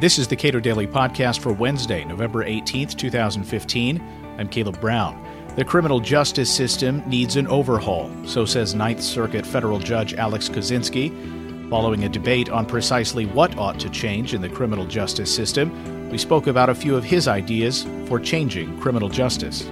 This is the Cato Daily Podcast for Wednesday, November 18th, 2015. I'm Caleb Brown. The criminal justice system needs an overhaul, so says Ninth Circuit federal judge Alex Kozinski. Following a debate on precisely what ought to change in the criminal justice system, we spoke about a few of his ideas for changing criminal justice.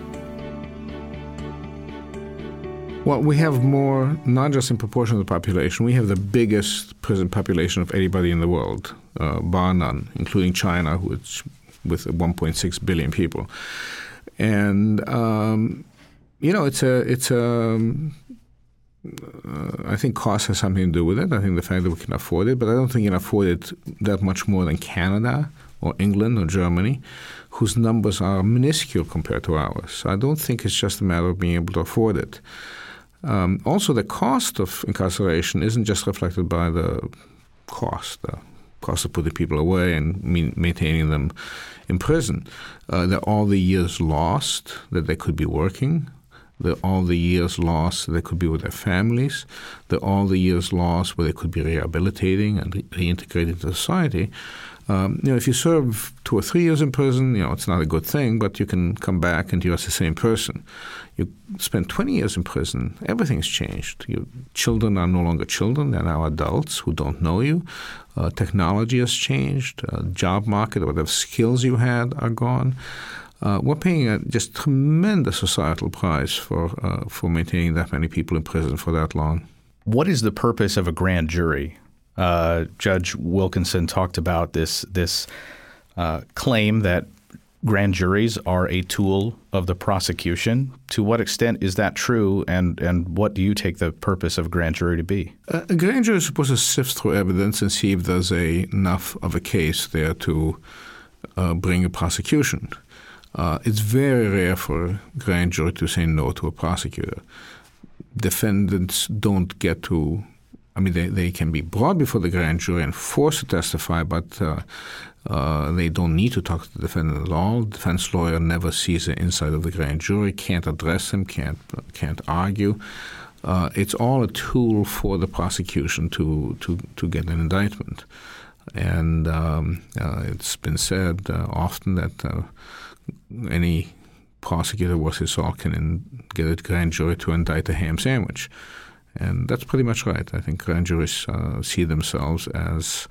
Well, we have more, not just in proportion to the population, we have the biggest prison population of anybody in the world, uh, bar none, including China, which with 1.6 billion people. And, um, you know, it's a, it's a, uh, I think cost has something to do with it. I think the fact that we can afford it, but I don't think you can afford it that much more than Canada or England or Germany, whose numbers are minuscule compared to ours. So I don't think it's just a matter of being able to afford it. Um, also, the cost of incarceration isn't just reflected by the cost, the cost of putting people away and maintaining them in prison. Uh, are all the years lost that they could be working, the, all the years lost that they could be with their families, the, all the years lost where they could be rehabilitating and re- reintegrating into society. Um, you know, if you serve two or three years in prison, you know, it's not a good thing, but you can come back and you're the same person. You spend 20 years in prison, everything's changed. Your children are no longer children, they're now adults who don't know you. Uh, technology has changed, uh, job market, whatever skills you had are gone. Uh, we're paying a just tremendous societal price for uh, for maintaining that many people in prison for that long. What is the purpose of a grand jury? Uh, Judge Wilkinson talked about this this uh, claim that grand juries are a tool of the prosecution. To what extent is that true, and, and what do you take the purpose of grand jury to be? Uh, a grand jury is supposed to sift through evidence and see if there's a, enough of a case there to uh, bring a prosecution. Uh, it's very rare for a grand jury to say no to a prosecutor. Defendants don't get to I mean, they, they can be brought before the grand jury and forced to testify, but uh, uh, they don't need to talk to the defendant at all. The defense lawyer never sees the inside of the grand jury, can't address him, can't can't argue. Uh, it's all a tool for the prosecution to to, to get an indictment. And um, uh, it's been said uh, often that uh, any prosecutor worth his salt can get a grand jury to indict a ham sandwich. And that's pretty much right. I think grand juries uh, see themselves as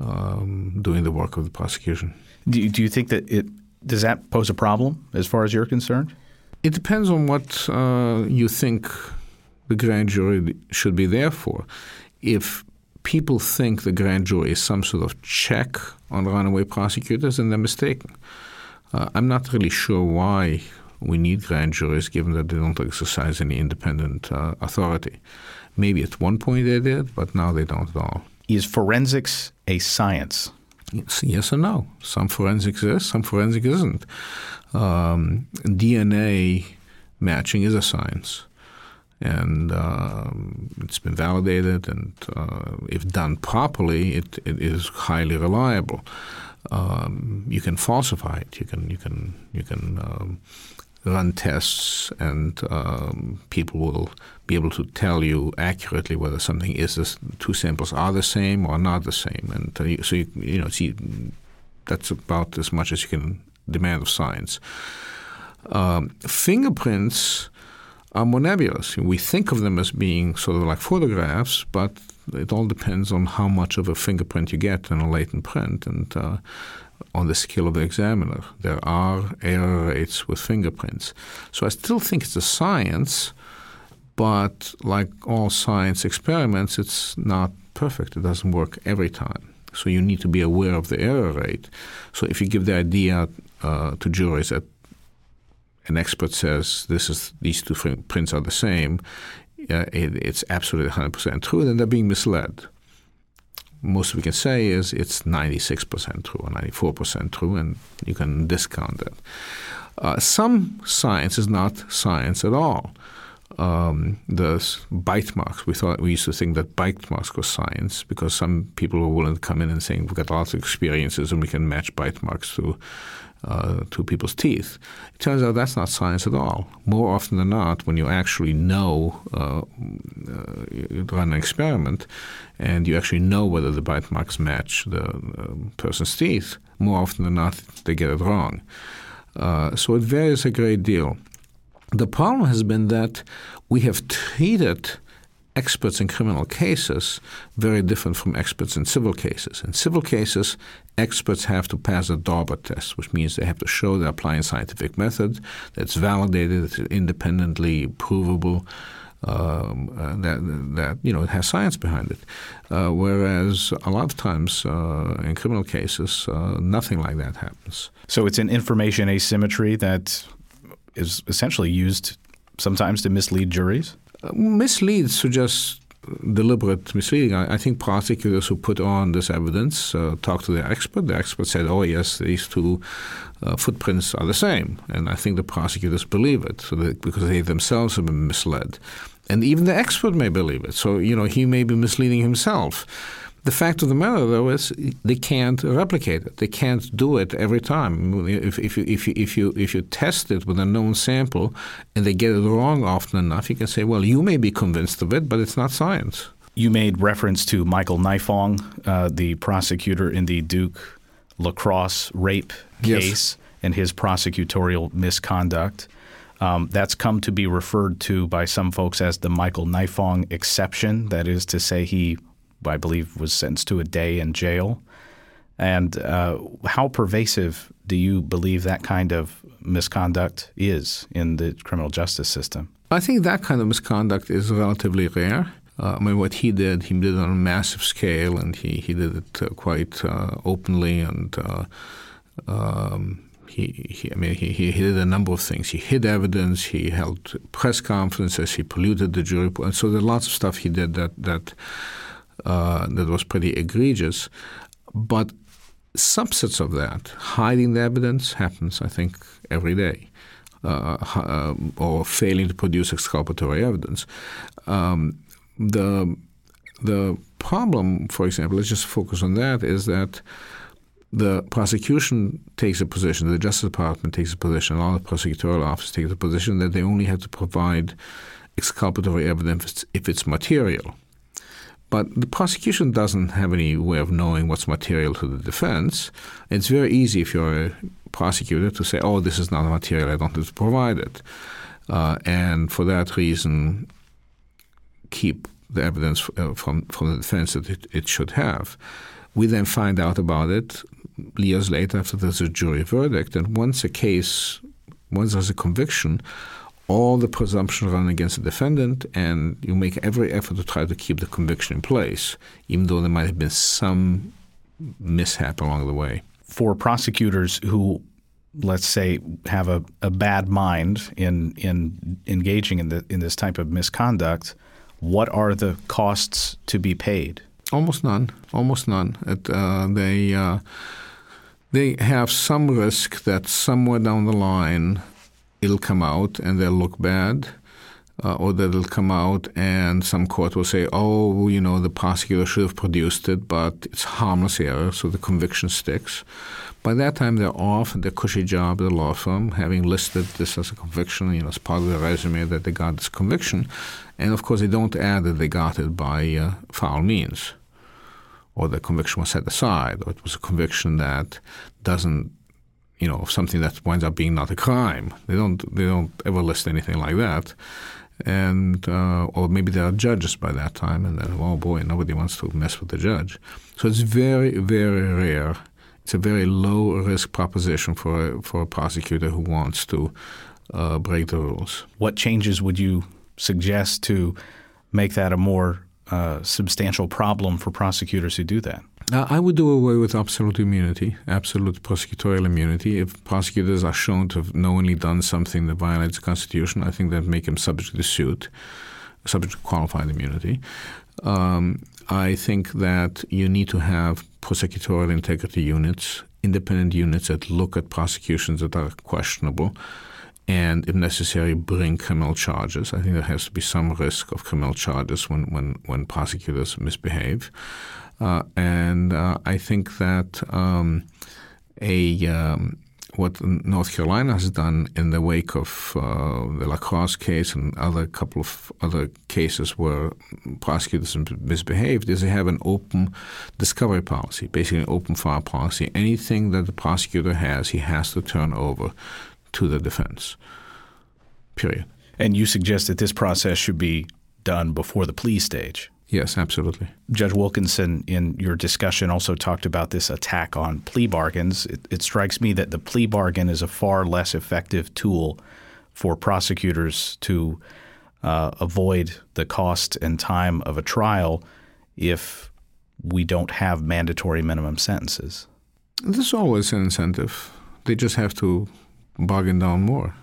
um, doing the work of the prosecution. Do you, do you think that it does that pose a problem as far as you're concerned? It depends on what uh, you think the grand jury should be there for. If people think the grand jury is some sort of check on runaway prosecutors, then they're mistaken. Uh, I'm not really sure why we need grand juries given that they don't exercise any independent uh, authority. Maybe at one point they did, but now they don't at all. Is forensics a science? Yes, yes and no. Some forensics is, some forensics isn't. Um, DNA matching is a science. And um, it's been validated, and uh, if done properly, it, it is highly reliable. Um, you can falsify it. You can you can you can um, run tests, and um, people will be able to tell you accurately whether something is this, two samples are the same or not the same. And uh, so you, you know, see, that's about as much as you can demand of science. Um, fingerprints are more nebulous. We think of them as being sort of like photographs, but it all depends on how much of a fingerprint you get in a latent print. And uh, on the skill of the examiner. There are error rates with fingerprints. So I still think it's a science, but like all science experiments, it's not perfect. It doesn't work every time. So you need to be aware of the error rate. So if you give the idea uh, to juries that an expert says this is these two prints are the same, uh, it, it's absolutely 100% true, then they're being misled most we can say is it's 96% true or 94% true, and you can discount that. Uh, some science is not science at all. um, the bite marks. We thought we used to think that bite marks were science because some people were willing to come in and saying we've got lots of experiences and we can match bite marks to uh, to people's teeth. It turns out that's not science at all. More often than not, when you actually know uh, uh, you run an experiment and you actually know whether the bite marks match the person's teeth, more often than not they get it wrong. Uh, so it varies a great deal. The problem has been that we have treated experts in criminal cases very different from experts in civil cases. In civil cases, experts have to pass a Daubert test, which means they have to show they're applying scientific method that's validated, it's independently provable. Um, uh, that that you know it has science behind it, uh, whereas a lot of times uh, in criminal cases uh, nothing like that happens. So it's an information asymmetry that is essentially used sometimes to mislead juries? Uh, mislead suggests deliberate misleading. I, I, think prosecutors who put on this evidence uh, talk to the expert. The expert said, "Oh yes, these two uh, footprints are the same," and I think the prosecutors believe it so that, because they themselves have been misled, and even the expert may believe it. So you know he may be misleading himself. The fact of the matter, though, is they can't replicate it. They can't do it every time. If, if, you, if, you, if, you, if you test it with a known sample and they get it wrong often enough, you can say, well, you may be convinced of it, but it's not science. You made reference to Michael Nifong, uh, the prosecutor in the Duke Lacrosse rape case, yes. and his prosecutorial misconduct. Um, that's come to be referred to by some folks as the Michael Nifong exception. That is to say, he I believe, was sentenced to a day in jail. And uh, how pervasive do you believe that kind of misconduct is in the criminal justice system? I think that kind of misconduct is relatively rare. Uh, I mean, what he did, he did it on a massive scale, and he, he did it uh, quite uh, openly. And uh, um, he, he, I mean, he, he did a number of things. He hid evidence. He held press conferences. He polluted the jury. And so there's lots of stuff he did that that uh, that was pretty egregious. But subsets of that, hiding the evidence, happens, I think, every day. Uh, uh, or failing to produce exculpatory evidence. Um, the the problem, for example, let's just focus on that, is that the prosecution takes a position, the Justice Department takes a position, all the prosecutorial office takes a position that they only have to provide exculpatory evidence if it's material. But the prosecution doesn't have any way of knowing what's material to the defense. It's very easy if you're a prosecutor to say, oh, this is not material, I don't have to provide it. Uh, and for that reason, keep the evidence uh, from, from the defense that it, it should have. We then find out about it years later after there's a jury verdict. And once a case, once there's a conviction, all the presumptions run against the defendant, and you make every effort to try to keep the conviction in place, even though there might have been some mishap along the way. For prosecutors who, let's say, have a, a bad mind in in engaging in the in this type of misconduct, what are the costs to be paid? Almost none. Almost none. It, uh, they uh, they have some risk that somewhere down the line it'll come out and they'll look bad. Uh, or that it'll come out and some court will say, oh, you know, the prosecutor should have produced it, but it's harmless error, so the conviction sticks. By that time, they're off their cushy job at the law firm, having listed this as a conviction, you know, as part of their resume that they got this conviction. And of course, they don't add that they got it by uh, foul means, or the conviction was set aside, or it was a conviction that doesn't you know, something that winds up being not a crime. They don't they don't ever list anything like that. And uh, or maybe there are judges by that time, and then oh boy, nobody wants to mess with the judge. So it's very very rare. It's a very low risk proposition for a, for a prosecutor who wants to uh, break the rules. What changes would you suggest to make that a more uh, substantial problem for prosecutors who do that? I would do away with absolute immunity, absolute prosecutorial immunity. If prosecutors are shown to have knowingly done something that violates the Constitution, I think that make them subject to suit, subject to qualified immunity. Um, I think that you need to have prosecutorial integrity units, independent units that look at prosecutions that are questionable and, if necessary, bring criminal charges. I think there has to be some risk of criminal charges when, when, when prosecutors misbehave. Uh, and uh, I think that um, a um, what North Carolina has done in the wake of uh, the lacrosse case and other couple of other cases where prosecutors misbehaved is they have an open discovery policy, basically an open file policy. Anything that the prosecutor has, he has to turn over to the defense. Period. And you suggest that this process should be done before the plea stage. Yes, absolutely. Judge Wilkinson, in your discussion, also talked about this attack on plea bargains. It, it, strikes me that the plea bargain is a far less effective tool for prosecutors to uh, avoid the cost and time of a trial if we don't have mandatory minimum sentences. There's always an incentive. They just have to bargain down more.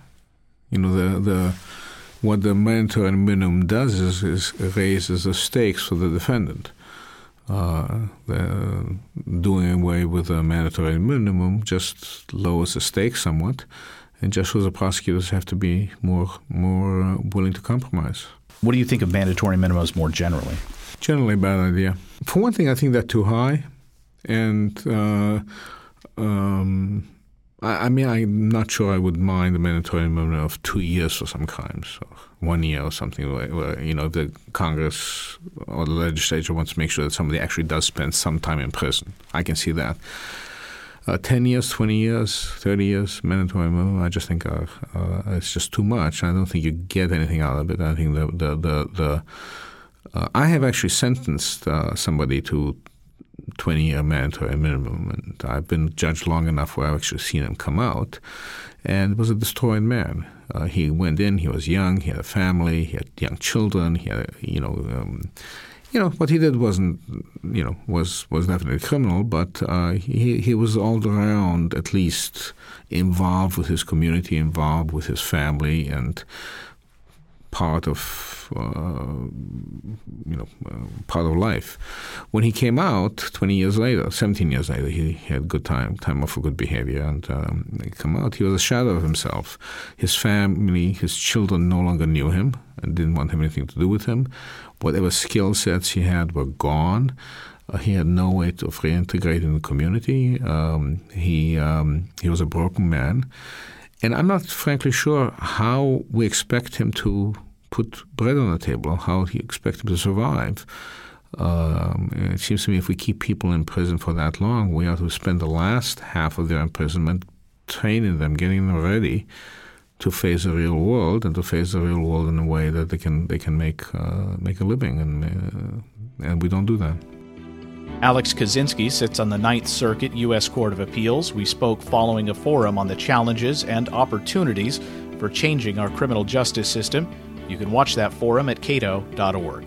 You know, the the what the mandatory minimum does is, is raises the stakes for the defendant. Uh, the, doing away with the mandatory minimum just lowers the stakes somewhat, and just shows the prosecutors have to be more more uh, willing to compromise. What do you think of mandatory minimums more generally? Generally, a bad idea. For one thing, I think they're too high, and uh, um, I, I, mean, I'm not sure I would mind a mandatory minimum of two years for some crimes, or one year or something. Where, where, you know, the Congress or the legislature wants to make sure that somebody actually does spend some time in prison. I can see that. Uh, 10 years, 20 years, 30 years, mandatory minimum, I just think uh, uh, it's just too much. I don't think you get anything out of it. I think the, the, the, the uh, I have actually sentenced uh, somebody to 20 year mandatory minimum. And I've been judged long enough where I've actually seen him come out. And was a destroyed man. Uh, he went in, he was young, he had a family, he had young children, he had, you know, um, you know, what he did wasn't, you know, was, was definitely criminal, but uh, he, he was all around at least involved with his community, involved with his family, and part of uh, you know uh, part of life. When he came out, 20 years later, 17 years later, he, had good time, time off for good behavior, and um, come out. He was a shadow of himself. His family, his children, no longer knew him and didn't want anything to do with him. Whatever skill sets he had were gone. Uh, he had no way to reintegrate in the community. Um, he um, he was a broken man. And I'm not frankly sure how we expect him to put bread on the table, how he expect him to survive. Um, it seems to me if we keep people in prison for that long, we ought to spend the last half of their imprisonment training them, getting them ready to face the real world and to face the real world in a way that they can they can make uh, make a living, and uh, and we don't do that. Alex Kozinski sits on the Ninth Circuit U.S. Court of Appeals. We spoke following a forum on the challenges and opportunities for changing our criminal justice system. You can watch that forum at cato.org.